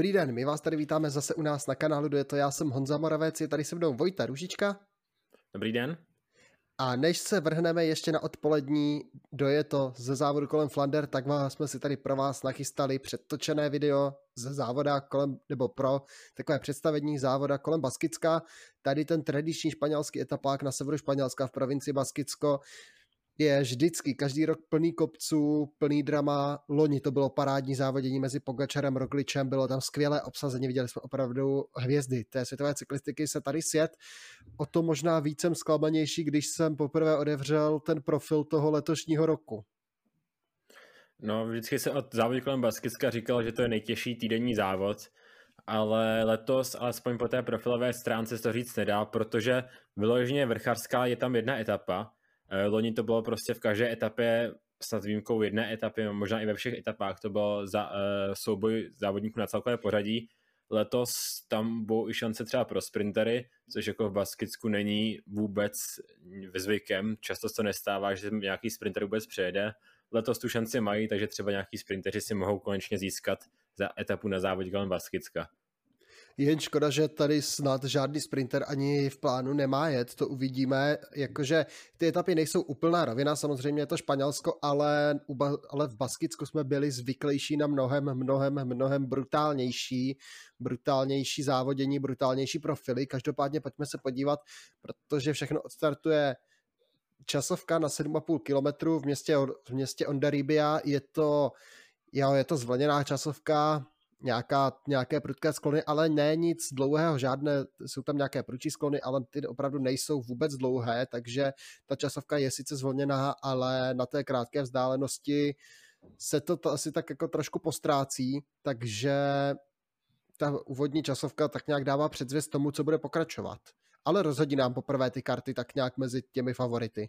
Dobrý den, my vás tady vítáme zase u nás na kanálu, je to já jsem Honza Moravec, je tady se mnou Vojta Ružička. Dobrý den. A než se vrhneme ještě na odpolední doje to ze závodu kolem Flander, tak vás jsme si tady pro vás nachystali předtočené video ze závoda kolem, nebo pro takové představení závoda kolem Baskicka. Tady ten tradiční španělský etapák na severu Španělska v provincii Baskicko je vždycky každý rok plný kopců, plný drama. Loni to bylo parádní závodění mezi Pogačarem, Rogličem, bylo tam skvělé obsazení, viděli jsme opravdu hvězdy té světové cyklistiky se tady sjet. O to možná víc jsem zklamanější, když jsem poprvé odevřel ten profil toho letošního roku. No, vždycky se od závodě kolem Baskicka říkal, že to je nejtěžší týdenní závod, ale letos, alespoň po té profilové stránce se to říct nedá, protože vyloženě vrchařská je tam jedna etapa, loni to bylo prostě v každé etapě, snad výjimkou jedné etapy, možná i ve všech etapách, to byl za, uh, souboj závodníků na celkové pořadí. Letos tam budou i šance třeba pro sprintery, což jako v Baskicku není vůbec zvykem. Často se to nestává, že nějaký sprinter vůbec přejede. Letos tu šanci mají, takže třeba nějaký sprinteři si mohou konečně získat za etapu na závodě kolem Baskicka. Jen škoda, že tady snad žádný sprinter ani v plánu nemá jet, to uvidíme, jakože ty etapy nejsou úplná rovina, samozřejmě je to Španělsko, ale, ale v Baskicku jsme byli zvyklejší na mnohem, mnohem, mnohem brutálnější, brutálnější závodění, brutálnější profily. Každopádně pojďme se podívat, protože všechno odstartuje časovka na 7,5 km v městě, v městě Ondaribia. Je to, jo, je to zvlněná časovka, nějaká, nějaké prudké sklony, ale ne nic dlouhého, žádné, jsou tam nějaké prudčí sklony, ale ty opravdu nejsou vůbec dlouhé, takže ta časovka je sice zvolněná, ale na té krátké vzdálenosti se to, to asi tak jako trošku postrácí, takže ta úvodní časovka tak nějak dává předzvěst tomu, co bude pokračovat. Ale rozhodí nám poprvé ty karty tak nějak mezi těmi favority.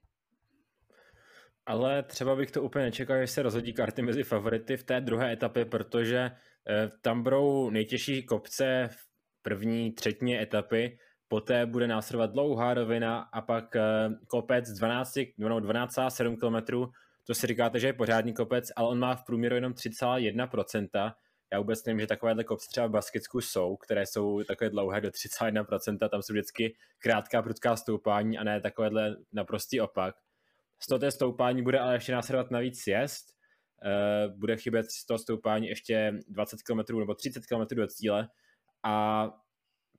Ale třeba bych to úplně nečekal, že se rozhodí karty mezi favority v té druhé etapě, protože eh, tam budou nejtěžší kopce v první třetině etapy, poté bude následovat dlouhá rovina a pak eh, kopec 12, 12,7 km. To si říkáte, že je pořádný kopec, ale on má v průměru jenom 3,1%. Já vůbec nevím, že takovéhle kopce třeba v Baskicku jsou, které jsou takové dlouhé do 3,1%, tam jsou vždycky krátká, prudká stoupání a ne takovéhle naprostý opak. Z toho té stoupání bude ale ještě následovat navíc sjezd, uh, bude chybět z toho stoupání ještě 20 km nebo 30 km do cíle. A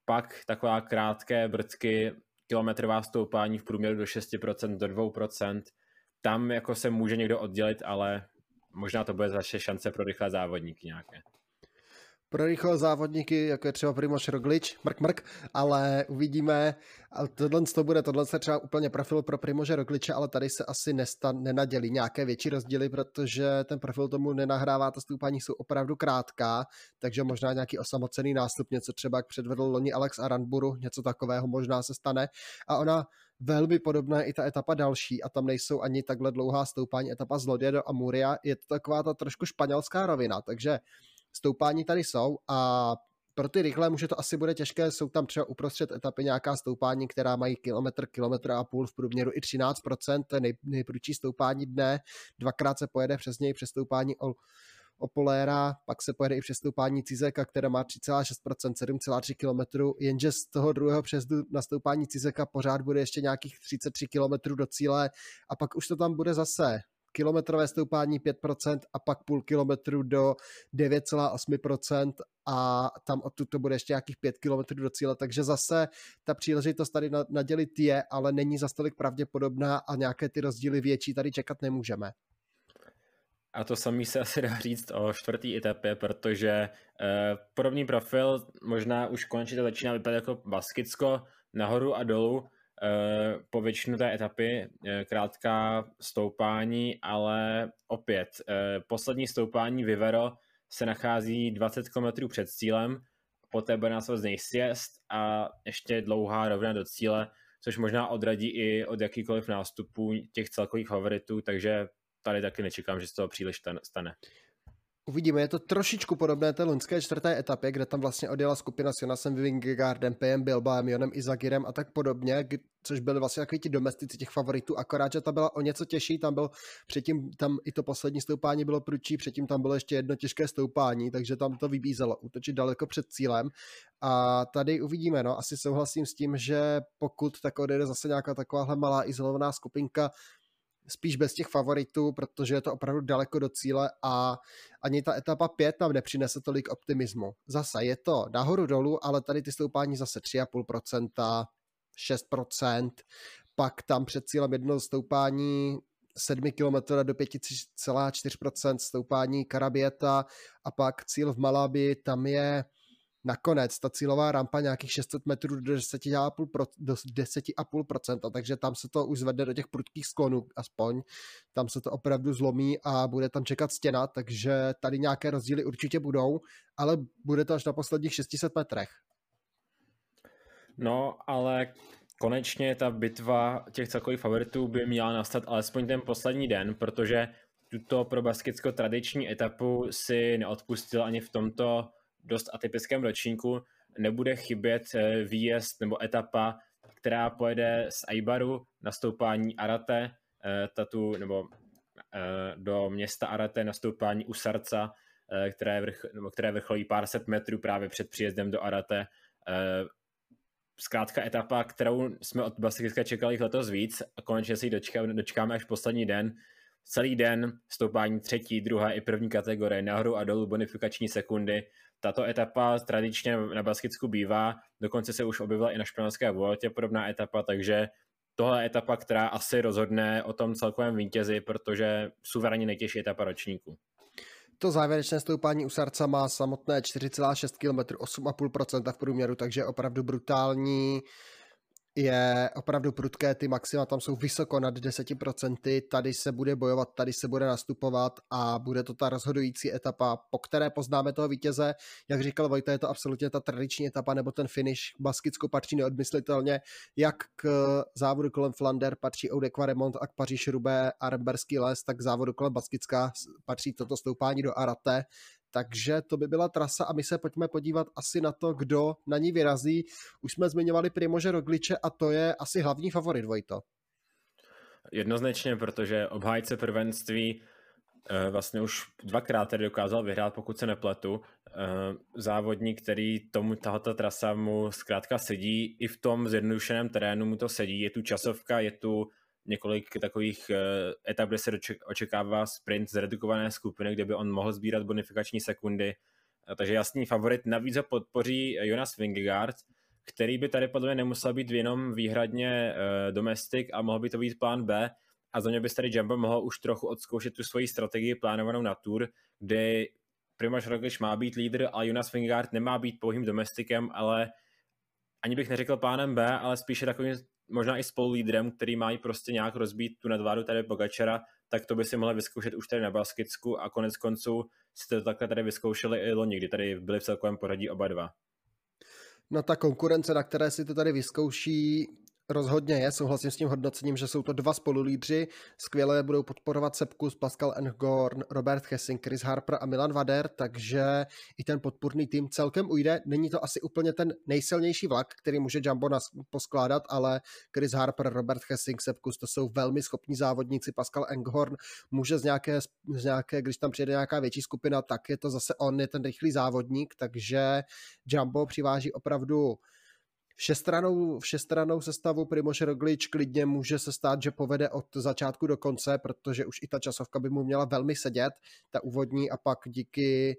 pak taková krátké vrtky, kilometrová stoupání v průměru do 6% do 2%. Tam jako se může někdo oddělit, ale možná to bude zase šance pro rychlé závodníky nějaké pro rychlé závodníky, jako je třeba Primoš Roglič, mrk mrk, ale uvidíme, a tohle to bude, tohle se třeba úplně profil pro Primože Rogliče, ale tady se asi nestan, nenadělí nějaké větší rozdíly, protože ten profil tomu nenahrává, ta stoupání jsou opravdu krátká, takže možná nějaký osamocený nástup, něco třeba jak předvedl loni Alex Aranburu, něco takového možná se stane. A ona velmi podobná i ta etapa další a tam nejsou ani takhle dlouhá stoupání, etapa z Lodě do Amuria, je to taková ta trošku španělská rovina, takže stoupání tady jsou a pro ty rychlé už to asi bude těžké, jsou tam třeba uprostřed etapy nějaká stoupání, která mají kilometr, kilometr a půl, v průměru i 13%, to je nej, nejprudší stoupání dne, dvakrát se pojede přes něj přes stoupání o, Poléra, pak se pojede i přes stoupání Cizeka, která má 3,6%, 7,3 km, jenže z toho druhého přezdu na stoupání Cizeka pořád bude ještě nějakých 33 km do cíle a pak už to tam bude zase kilometrové stoupání 5% a pak půl kilometru do 9,8% a tam odtud to bude ještě nějakých 5 kilometrů do cíle, takže zase ta příležitost tady nadělit je, ale není za stolik pravděpodobná a nějaké ty rozdíly větší tady čekat nemůžeme. A to samý se asi dá říct o čtvrtý etapě, protože eh, podobný profil možná už konečně začíná vypadat jako Baskicko, nahoru a dolů, po většinu té etapy eh, krátká stoupání, ale opět eh, poslední stoupání Vivero se nachází 20 km před cílem, poté bude následovat sjezd a ještě dlouhá rovina do cíle, což možná odradí i od jakýkoliv nástupů těch celkových favoritů, takže tady taky nečekám, že z toho příliš stane. Uvidíme, je to trošičku podobné té loňské čtvrté etapě, kde tam vlastně odjela skupina s Jonasem Vingegaardem, PM Bilbaem, Jonem Izagirem a tak podobně, což byly vlastně takový ti domestici těch favoritů, akorát, že ta byla o něco těžší, tam byl předtím, tam i to poslední stoupání bylo prudčí, předtím tam bylo ještě jedno těžké stoupání, takže tam to vybízelo útočit daleko před cílem. A tady uvidíme, no, asi souhlasím s tím, že pokud tak odjede zase nějaká takováhle malá izolovaná skupinka, spíš bez těch favoritů, protože je to opravdu daleko do cíle a ani ta etapa 5 nám nepřinese tolik optimismu. Zase je to nahoru dolů, ale tady ty stoupání zase 3,5%, 6%, pak tam před cílem jedno stoupání 7 km do 5,4% stoupání Karabieta a pak cíl v Malabi, tam je nakonec ta cílová rampa nějakých 600 metrů do 10,5%, do 10,5%, takže tam se to už zvedne do těch prudkých sklonů aspoň, tam se to opravdu zlomí a bude tam čekat stěna, takže tady nějaké rozdíly určitě budou, ale bude to až na posledních 600 metrech. No, ale konečně ta bitva těch celkových favoritů by měla nastat alespoň ten poslední den, protože tuto pro Baskicko tradiční etapu si neodpustil ani v tomto dost atypickém ročníku nebude chybět eh, výjezd nebo etapa, která pojede z Aibaru na stoupání Arate, eh, tatu, nebo eh, do města Arate na stoupání Usarca, které, vrch, nebo které vrcholí pár set metrů právě před příjezdem do Arate. Zkrátka etapa, kterou jsme od Basikicka čekali letos víc a konečně si ji dočkáme, dočkáme až poslední den. Celý den stoupání třetí, druhé i první kategorie, nahoru a dolů bonifikační sekundy, tato etapa tradičně na Baskicku bývá, dokonce se už objevila i na španělské Vueltě podobná etapa, takže tohle je etapa, která asi rozhodne o tom celkovém vítězi, protože suverénně nejtěžší etapa ročníku. To závěrečné stoupání u Sarca má samotné 4,6 km, 8,5% v průměru, takže opravdu brutální je opravdu prudké, ty maxima tam jsou vysoko nad 10%, tady se bude bojovat, tady se bude nastupovat a bude to ta rozhodující etapa, po které poznáme toho vítěze. Jak říkal Vojta, je to absolutně ta tradiční etapa, nebo ten finish Baskicku patří neodmyslitelně, jak k závodu kolem Flander patří Oude Quaremont a k Paříž Rubé a Remberský les, tak k závodu kolem Baskická patří toto stoupání do Arate, takže to by byla trasa a my se pojďme podívat asi na to, kdo na ní vyrazí. Už jsme zmiňovali Primože Rogliče a to je asi hlavní favorit Vojto. Jednoznačně, protože obhájce prvenství eh, vlastně už dvakrát tedy dokázal vyhrát, pokud se nepletu. Eh, závodník, který tomu tato trasa mu zkrátka sedí, i v tom zjednodušeném terénu mu to sedí. Je tu časovka, je tu několik takových eh, etap, kde se očekává sprint z redukované skupiny, kde by on mohl sbírat bonifikační sekundy. Takže jasný favorit. Navíc ho podpoří Jonas Vingegaard, který by tady podle mě nemusel být jenom výhradně domestik a mohl by to být plán B. A za mě by tady Jumbo mohl už trochu odzkoušet tu svoji strategii plánovanou na Tour, kde Primož Roglič má být lídr a Jonas Vingegaard nemá být pouhým domestikem, ale ani bych neřekl plánem B, ale spíše takovým možná i spolulídrem, který mají prostě nějak rozbít tu nadvádu tady Bogačera, tak to by si mohli vyzkoušet už tady na Baskicku a konec konců si to takhle tady vyzkoušeli i loni, kdy tady byli v celkovém poradí oba dva. No ta konkurence, na které si to tady vyzkouší, Rozhodně je, souhlasím s tím hodnocením, že jsou to dva spolulídři, skvěle budou podporovat Sepkus, Pascal Engorn, Robert Hessing, Chris Harper a Milan Vader, takže i ten podpůrný tým celkem ujde. Není to asi úplně ten nejsilnější vlak, který může Jumbo nas poskládat, ale Chris Harper, Robert Hessing, Sepkus, to jsou velmi schopní závodníci. Pascal Enghorn může z nějaké, z nějaké, když tam přijde nějaká větší skupina, tak je to zase on, je ten rychlý závodník, takže Jumbo přiváží opravdu všestranou, všestranou sestavu Primož Roglič klidně může se stát, že povede od začátku do konce, protože už i ta časovka by mu měla velmi sedět, ta úvodní a pak díky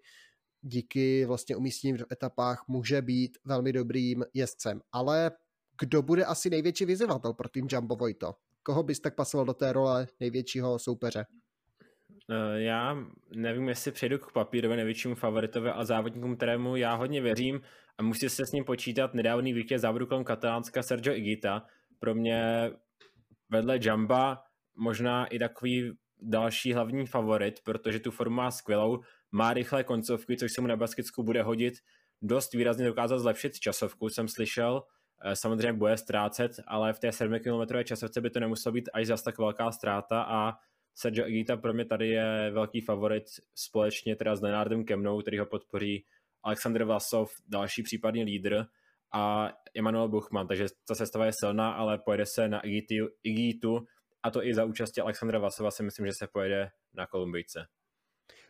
díky vlastně umístěním v etapách může být velmi dobrým jezdcem. Ale kdo bude asi největší vyzývatel pro tým Jumbo Vojto? Koho bys tak pasoval do té role největšího soupeře? Eh, já nevím, jestli přejdu k papírovi největšímu favoritovi a závodníkům, kterému já hodně věřím a musí se s ním počítat nedávný vítěz závodu kolem katalánska Sergio Igita. Pro mě vedle Jamba možná i takový další hlavní favorit, protože tu formu má skvělou, má rychlé koncovky, což se mu na basketsku bude hodit. Dost výrazně dokázal zlepšit časovku, jsem slyšel. Eh, samozřejmě bude ztrácet, ale v té 7 km časovce by to nemuselo být až zas tak velká ztráta a Sergio Igita pro mě tady je velký favorit společně teda s Lenardem Kemnou, který ho podpoří Aleksandr Vlasov, další případný lídr a Emanuel Buchmann, takže ta sestava je silná, ale pojede se na Igitu a to i za účastí Alexandra Vasova si myslím, že se pojede na Kolumbijce.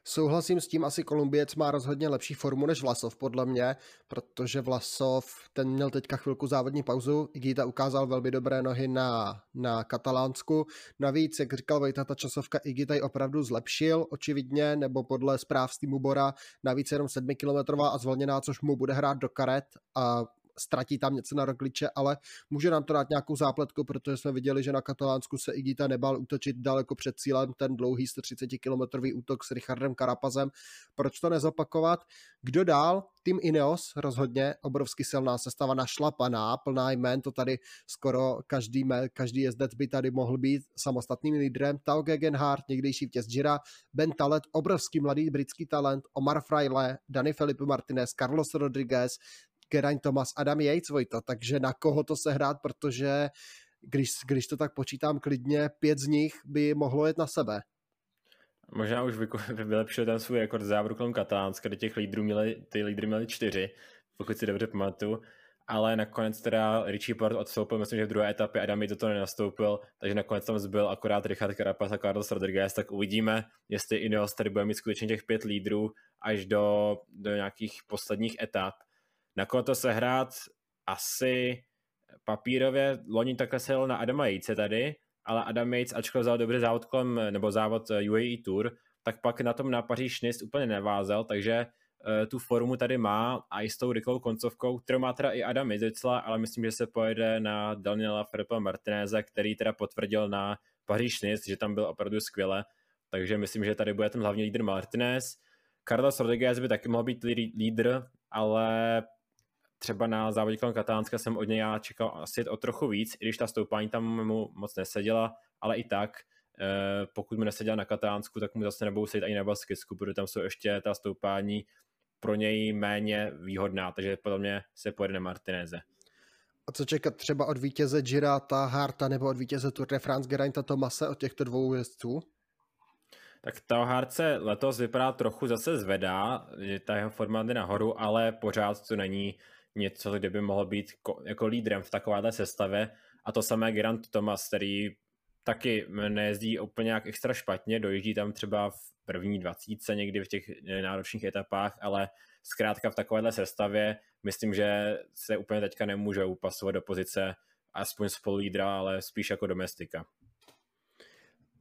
Souhlasím s tím, asi Kolumbiec má rozhodně lepší formu než Vlasov, podle mě, protože Vlasov, ten měl teďka chvilku závodní pauzu, Igita ukázal velmi dobré nohy na, na Katalánsku. Navíc, jak říkal Vejta, ta časovka Igita opravdu zlepšil, očividně, nebo podle zpráv z týmu Bora, navíc jenom 7 kilometrová a zvolněná, což mu bude hrát do karet a ztratí tam něco na Rogliče, ale může nám to dát nějakou zápletku, protože jsme viděli, že na Katalánsku se Igita nebál útočit daleko před cílem, ten dlouhý 130 km útok s Richardem Karapazem. Proč to nezopakovat? Kdo dál? Tým Ineos rozhodně, obrovsky silná sestava našlapaná, plná jmén, to tady skoro každý, každý jezdec by tady mohl být samostatným lídrem. Tao Gegenhardt, někdejší vítěz Gira, Ben Talet, obrovský mladý britský talent, Omar Fraile, Dani Felipe Martinez, Carlos Rodriguez, Geraint Thomas, Adam Yates, Vojta, takže na koho to sehrát, protože když, když to tak počítám klidně, pět z nich by mohlo jet na sebe. Možná už vylepšil ten svůj rekord závodu kolem Katalánska, kde těch lídrů měli, ty lídry měli čtyři, pokud si dobře pamatuju. Ale nakonec teda Richie Port odstoupil, myslím, že v druhé etapě Adam Yates to nenastoupil, takže nakonec tam zbyl akorát Richard Carapaz a Carlos Rodriguez, tak uvidíme, jestli Ineos tady bude mít skutečně těch pět lídrů až do, do nějakých posledních etap na koho to sehrát asi papírově, loni takhle se na Adama Jejce tady, ale Adam Yates, ačkoliv vzal dobře závod kolem, nebo závod eh, UAE Tour, tak pak na tom na Paříž Nist úplně nevázal, takže uh, tu formu tady má a i s tou rychlou koncovkou, kterou má teda i Adam Izicla, ale myslím, že se pojede na Daniela Filipa Martineze, který teda potvrdil na Paříž Nist, že tam byl opravdu skvěle, takže myslím, že tady bude ten hlavní lídr Martinez. Carlos Rodriguez by taky mohl být lídr, ale třeba na závodě kolem Katánska jsem od něj já čekal asi o trochu víc, i když ta stoupání tam mu moc neseděla, ale i tak, eh, pokud mu neseděla na Katánsku, tak mu zase nebudou sedět ani na Baskicku, protože tam jsou ještě ta stoupání pro něj méně výhodná, takže podle mě se pojede na Martineze. A co čekat třeba od vítěze Girata, Harta nebo od vítěze Tour de France Gerainta Tomase od těchto dvou jezdců? Tak Tao se letos vypadá trochu zase zvedá, že ta jeho forma jde nahoru, ale pořád to není něco, kde by mohl být jako lídrem v takovéhle sestavě. A to samé Grant Thomas, který taky nejezdí úplně jak extra špatně, dojíždí tam třeba v první dvacítce někdy v těch eh, náročných etapách, ale zkrátka v takovéhle sestavě myslím, že se úplně teďka nemůže upasovat do pozice aspoň spolulídra, ale spíš jako domestika.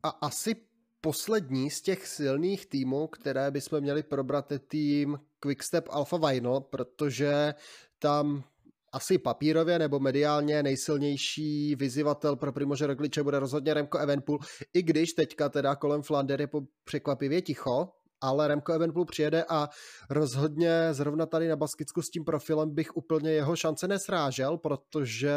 A asi poslední z těch silných týmů, které bychom měli probrat, je tým Quickstep Alpha Vinyl, protože tam asi papírově nebo mediálně nejsilnější vyzývatel pro Primože Rogliče bude rozhodně Remko Evenpool, i když teďka teda kolem Flander je překvapivě ticho, ale Remko Evenpool přijede a rozhodně zrovna tady na Baskicku s tím profilem bych úplně jeho šance nesrážel, protože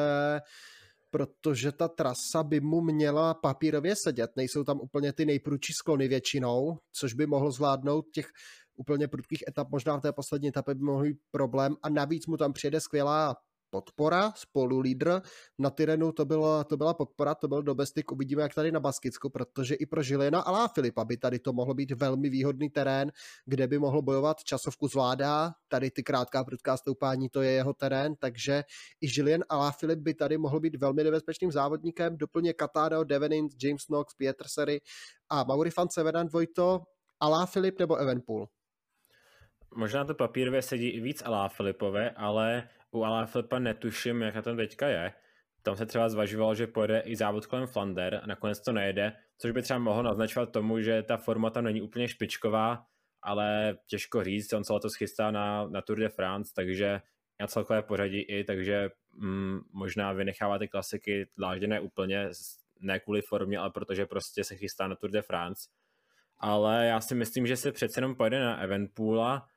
protože ta trasa by mu měla papírově sedět. Nejsou tam úplně ty nejprudší sklony většinou, což by mohlo zvládnout těch úplně prudkých etap, možná v té poslední etapě by mohl být problém. A navíc mu tam přijede skvělá podpora, spolu lídr. Na Tyrenu to byla, to byla podpora, to byl domestik, uvidíme jak tady na Baskicku, protože i pro Žilina a Filipa by tady to mohlo být velmi výhodný terén, kde by mohl bojovat, časovku zvládá, tady ty krátká prudká stoupání, to je jeho terén, takže i Žilien a Filip by tady mohl být velmi nebezpečným závodníkem, doplně Katado, Devenins, James Knox, Pietersery a Mauri van Sevedan, Vojto, Alá Filip nebo Evenpool? Možná to papírově sedí i víc Alá Filipové, ale u Alá Filipa netuším, jak na tom teďka je. Tam se třeba zvažovalo, že pojede i závod kolem Flander a nakonec to nejede, což by třeba mohlo naznačovat tomu, že ta forma tam není úplně špičková, ale těžko říct, on se letos chystá na, na Tour de France, takže na celkové pořadí i, takže mm, možná vynechává ty klasiky dlážděné úplně, ne kvůli formě, ale protože prostě se chystá na Tour de France. Ale já si myslím, že se přece jenom pojede na Eventpoola,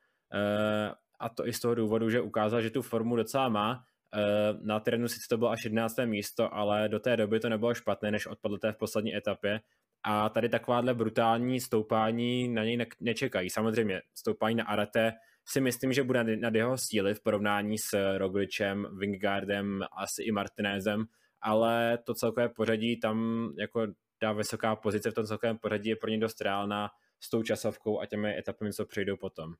a to i z toho důvodu, že ukázal, že tu formu docela má. Eh, na terénu sice to bylo až 11. místo, ale do té doby to nebylo špatné, než odpadl té v poslední etapě. A tady takováhle brutální stoupání na něj ne- nečekají. Samozřejmě stoupání na Arete si myslím, že bude nad jeho síly v porovnání s Rogličem, Wingardem, asi i Martinezem, ale to celkové pořadí tam jako ta vysoká pozice v tom celkovém pořadí je pro ně dost reálná s tou časovkou a těmi etapami, co přijdou potom.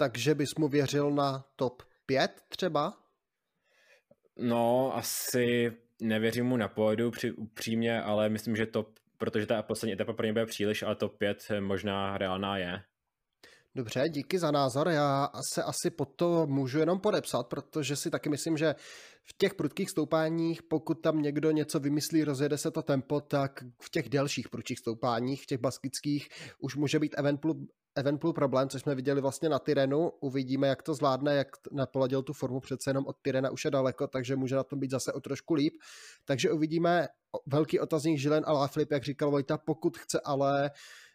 Takže bys mu věřil na top 5 třeba? No, asi nevěřím mu na pódu při, upřímně, ale myslím, že top, protože ta poslední etapa pro ně bude příliš, ale top 5 možná reálná je. Dobře, díky za názor. Já se asi pod to můžu jenom podepsat, protože si taky myslím, že v těch prudkých stoupáních, pokud tam někdo něco vymyslí, rozjede se to tempo, tak v těch delších prudkých stoupáních, v těch baskických, už může být Evenpool, problém, což jsme viděli vlastně na Tyrenu. Uvidíme, jak to zvládne, jak napoladil tu formu, přece jenom od Tyrena už je daleko, takže může na tom být zase o trošku líp. Takže uvidíme velký otazník Žilen a Laflip, jak říkal Vojta, pokud chce ale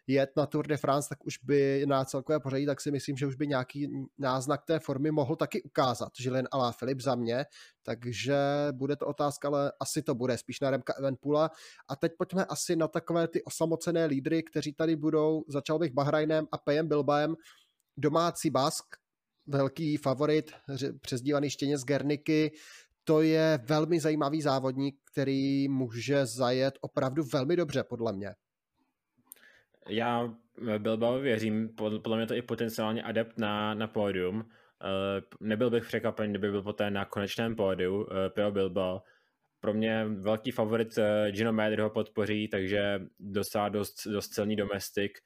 jet na Tour de France, tak už by na celkové pořadí, tak si myslím, že už by nějaký náznak té formy mohl taky ukázat Žilen a Filip za mě, takže bude to otázka, ale asi to bude spíš na Remka Evenpula. A teď pojďme asi na takové ty osamocené lídry, kteří tady budou, začal bych Bahrajnem a Pejem Bilbaem, domácí Bask, velký favorit, přezdívaný štěně z Gerniky, to je velmi zajímavý závodník, který může zajet opravdu velmi dobře, podle mě. Já Bilbao věřím, podle mě to i potenciálně adept na, na pódium. Uh, nebyl bych překvapen, kdyby byl poté na konečném pódiu uh, Pio Bilbao. Pro mě velký favorit Gino Meder ho podpoří, takže dostává dost, dost celní domestik.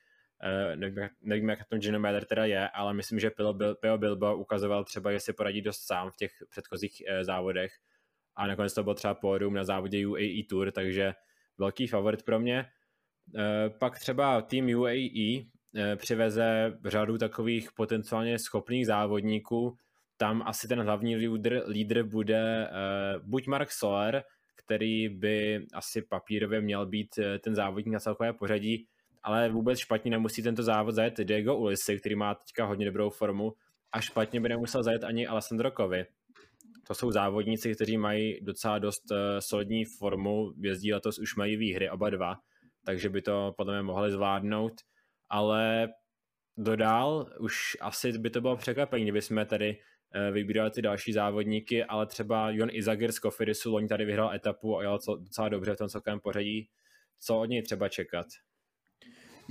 Nevím, nevím, jak tom Gino Meder teda je, ale myslím, že Pio, Bil, Pio Bilbao ukazoval třeba, že si poradí dost sám v těch předchozích závodech a nakonec to byl třeba pódium na závodě UAE Tour, takže velký favorit pro mě. Eh, pak třeba tým UAE eh, přiveze řadu takových potenciálně schopných závodníků. Tam asi ten hlavní lídr, lídr bude eh, buď Mark Soler, který by asi papírově měl být ten závodník na celkové pořadí, ale vůbec špatně nemusí tento závod zajet Diego Ulisi, který má teďka hodně dobrou formu, a špatně by nemusel zajet ani Alessandro Kovi. To jsou závodníci, kteří mají docela dost solidní formu, jezdí letos už mají výhry oba dva, takže by to podle mě mohli zvládnout, ale dodal, už asi by to bylo překvapení, kdyby jsme tady eh, vybírali ty další závodníky, ale třeba Jon Izagir z Kofirisu loni tady vyhrál etapu a jel docela dobře v tom celkovém pořadí. Co od něj třeba čekat?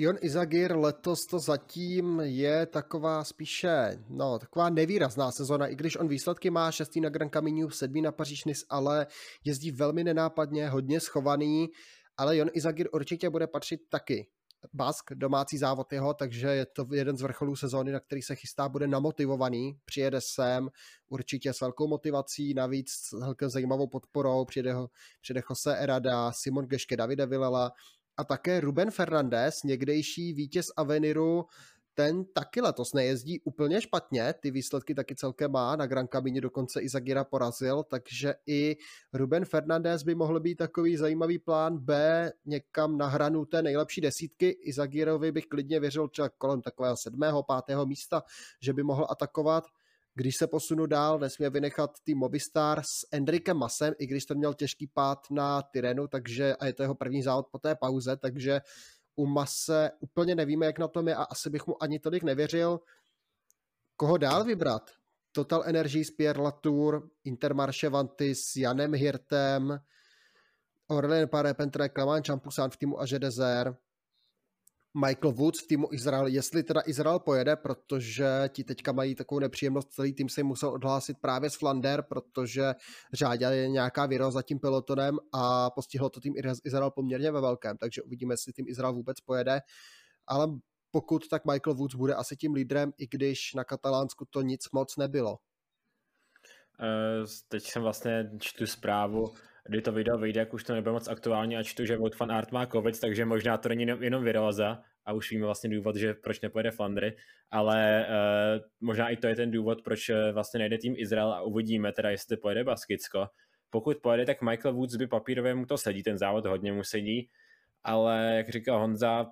Jon Izagir letos to zatím je taková spíše, no, taková nevýrazná sezona, i když on výsledky má šestý na Grand Caminu, sedmý na paříž ale jezdí velmi nenápadně, hodně schovaný ale Jon Izagir určitě bude patřit taky. Bask, domácí závod jeho, takže je to jeden z vrcholů sezóny, na který se chystá, bude namotivovaný, přijede sem určitě s velkou motivací, navíc s velkou zajímavou podporou, přijede, ho, přijede Jose Erada, Simon Geške, Davide Vilela a také Ruben Fernandez, někdejší vítěz Aveniru, ten taky letos nejezdí úplně špatně, ty výsledky taky celkem má, na Gran Camině dokonce i Zagira porazil, takže i Ruben Fernandez by mohl být takový zajímavý plán B někam na hranu té nejlepší desítky, i Zagirovi bych klidně věřil třeba kolem takového sedmého, pátého místa, že by mohl atakovat, když se posunu dál, nesmí vynechat tým Movistar s Enrikem Masem, i když ten měl těžký pád na Tyrenu, takže a je to jeho první závod po té pauze, takže u Mase úplně nevíme, jak na tom je a asi bych mu ani tolik nevěřil. Koho dál vybrat? Total Energies, Pierre Latour, Intermarché Vanty s Janem Hirtem, Aurelien Paré, Pentre, Clement Champusan v týmu Aže Desert, Michael Woods v týmu Izrael, jestli teda Izrael pojede, protože ti teďka mají takovou nepříjemnost, celý tým se musel odhlásit právě z Flander, protože řádě je nějaká viroza za tím pelotonem a postihlo to tým Izrael poměrně ve velkém, takže uvidíme, jestli tým Izrael vůbec pojede, ale pokud tak Michael Woods bude asi tím lídrem, i když na Katalánsku to nic moc nebylo. Uh, teď jsem vlastně čtu zprávu, kdy to video vyjde, jak už to nebude moc aktuální a čtu, že Wout van Art má covid, takže možná to není jenom viróza a už víme vlastně důvod, že proč nepojede Flandry, ale uh, možná i to je ten důvod, proč eh, vlastně nejde tým Izrael a uvidíme teda, jestli pojede Baskicko. Pokud pojede, tak Michael Woods by papírově mu to sedí, ten závod hodně mu sedí, ale jak říkal Honza,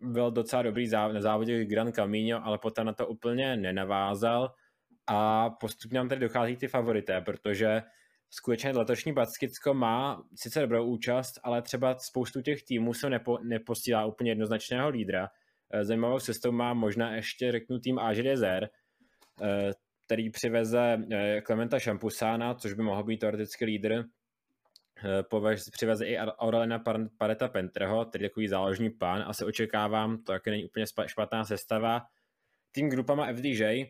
byl docela dobrý závod, na závodě Grand Camino, ale potom na to úplně nenavázal a postupně nám tady dochází ty favorité, protože skutečně letošní Baskicko má sice dobrou účast, ale třeba spoustu těch týmů se nepo, neposílá úplně jednoznačného lídra. Eh, zajímavou cestou má možná ještě, řeknu, tým AGDZR, eh, který přiveze Klementa eh, Šampusána, což by mohl být teoreticky lídr. Poveš přiveze i Aurelina Pareta Pentrho, tedy takový záložní pán. Asi očekávám, to jaké není úplně špatná sestava. Tým grupama FDJ,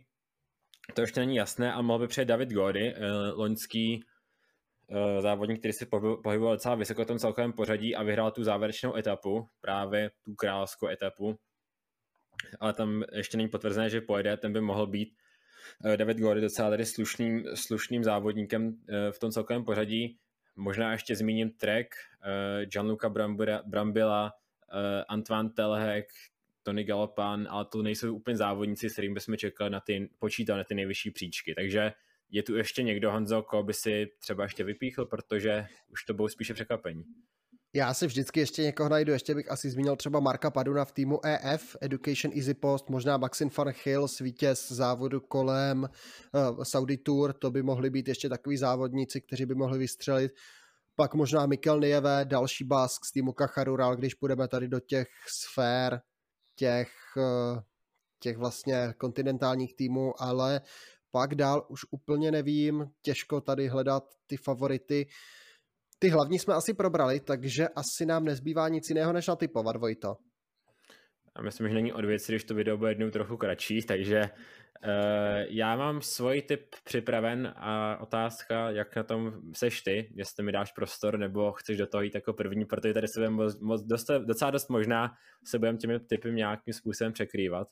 to ještě není jasné, ale mohl by přijet David Gody, loňský závodník, který si pohyboval docela vysoko v tom celkovém pořadí a vyhrál tu závěrečnou etapu, právě tu královskou etapu. Ale tam ještě není potvrzené, že pojede, ten by mohl být Eh, David Gory docela tady slušným, slušným závodníkem eh, v tom celkovém pořadí. Možná ještě zmíním eh, Gianluca Brambila, Antoine Telhek, Tony Galopan, ale to nejsou úplně závodníci, s kterými bychom čekali na ty, počítal na ty nejvyšší příčky. Takže je tu ještě někdo, Honzo, koho by si třeba ještě vypíchl, protože už to budou spíše překvapení. Já si vždycky ještě někoho najdu, ještě bych asi zmínil třeba Marka Paduna v týmu EF, Education Easy Post, možná Maxim Van Hill, vítěz závodu kolem uh, Saudi Tour, to by mohli být ještě takový závodníci, kteří by mohli vystřelit. Pak možná Mikel Nieve, další bask z týmu Kacharural, když půjdeme tady do těch sfér, těch, uh, těch vlastně kontinentálních týmů, ale pak dál už úplně nevím, těžko tady hledat ty favority. Ty hlavní jsme asi probrali, takže asi nám nezbývá nic jiného, než natypovat, Vojto. Já myslím, že není od věci, když to video bude jednou trochu kratší, takže uh, já mám svůj tip připraven a otázka, jak na tom seš ty, jestli mi dáš prostor, nebo chceš do toho jít jako první, protože tady se budeme moc, moc docela dost možná se budeme těmi typy nějakým způsobem překrývat.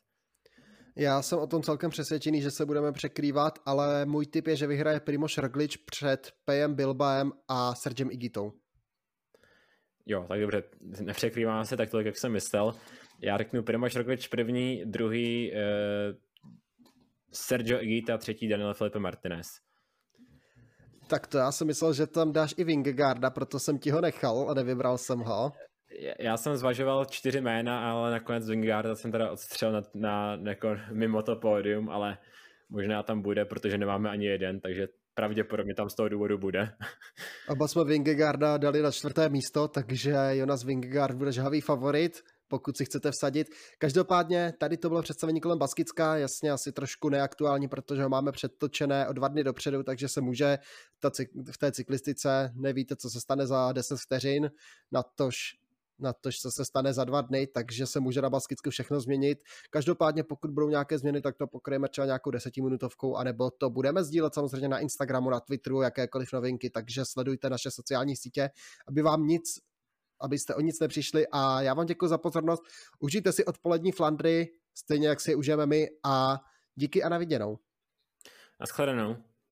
Já jsem o tom celkem přesvědčený, že se budeme překrývat, ale můj tip je, že vyhraje Primoš Roglič před Pejem Bilbaem a Sergem Igitou. Jo, tak dobře, nepřekrýváme se tak tolik, jak jsem myslel. Já řeknu Primoš Roglič první, druhý eh, Sergio Igita, třetí Daniel Felipe Martinez. Tak to já jsem myslel, že tam dáš i Vingegaarda, proto jsem ti ho nechal a nevybral jsem ho já jsem zvažoval čtyři jména, ale nakonec Wingard jsem teda odstřel na, na, jako mimo to pódium, ale možná tam bude, protože nemáme ani jeden, takže pravděpodobně tam z toho důvodu bude. Oba jsme Vingegaarda dali na čtvrté místo, takže Jonas Vingegaard bude žhavý favorit, pokud si chcete vsadit. Každopádně tady to bylo představení kolem Baskická, jasně asi trošku neaktuální, protože ho máme předtočené o dva dny dopředu, takže se může ta, v té cyklistice, nevíte, co se stane za 10 vteřin, na tož na to, co se stane za dva dny, takže se může na Baskicku všechno změnit. Každopádně, pokud budou nějaké změny, tak to pokryjeme třeba nějakou desetiminutovkou, anebo to budeme sdílet samozřejmě na Instagramu, na Twitteru, jakékoliv novinky, takže sledujte naše sociální sítě, aby vám nic abyste o nic nepřišli a já vám děkuji za pozornost. Užijte si odpolední Flandry, stejně jak si je užijeme my a díky a na viděnou. Naschledanou.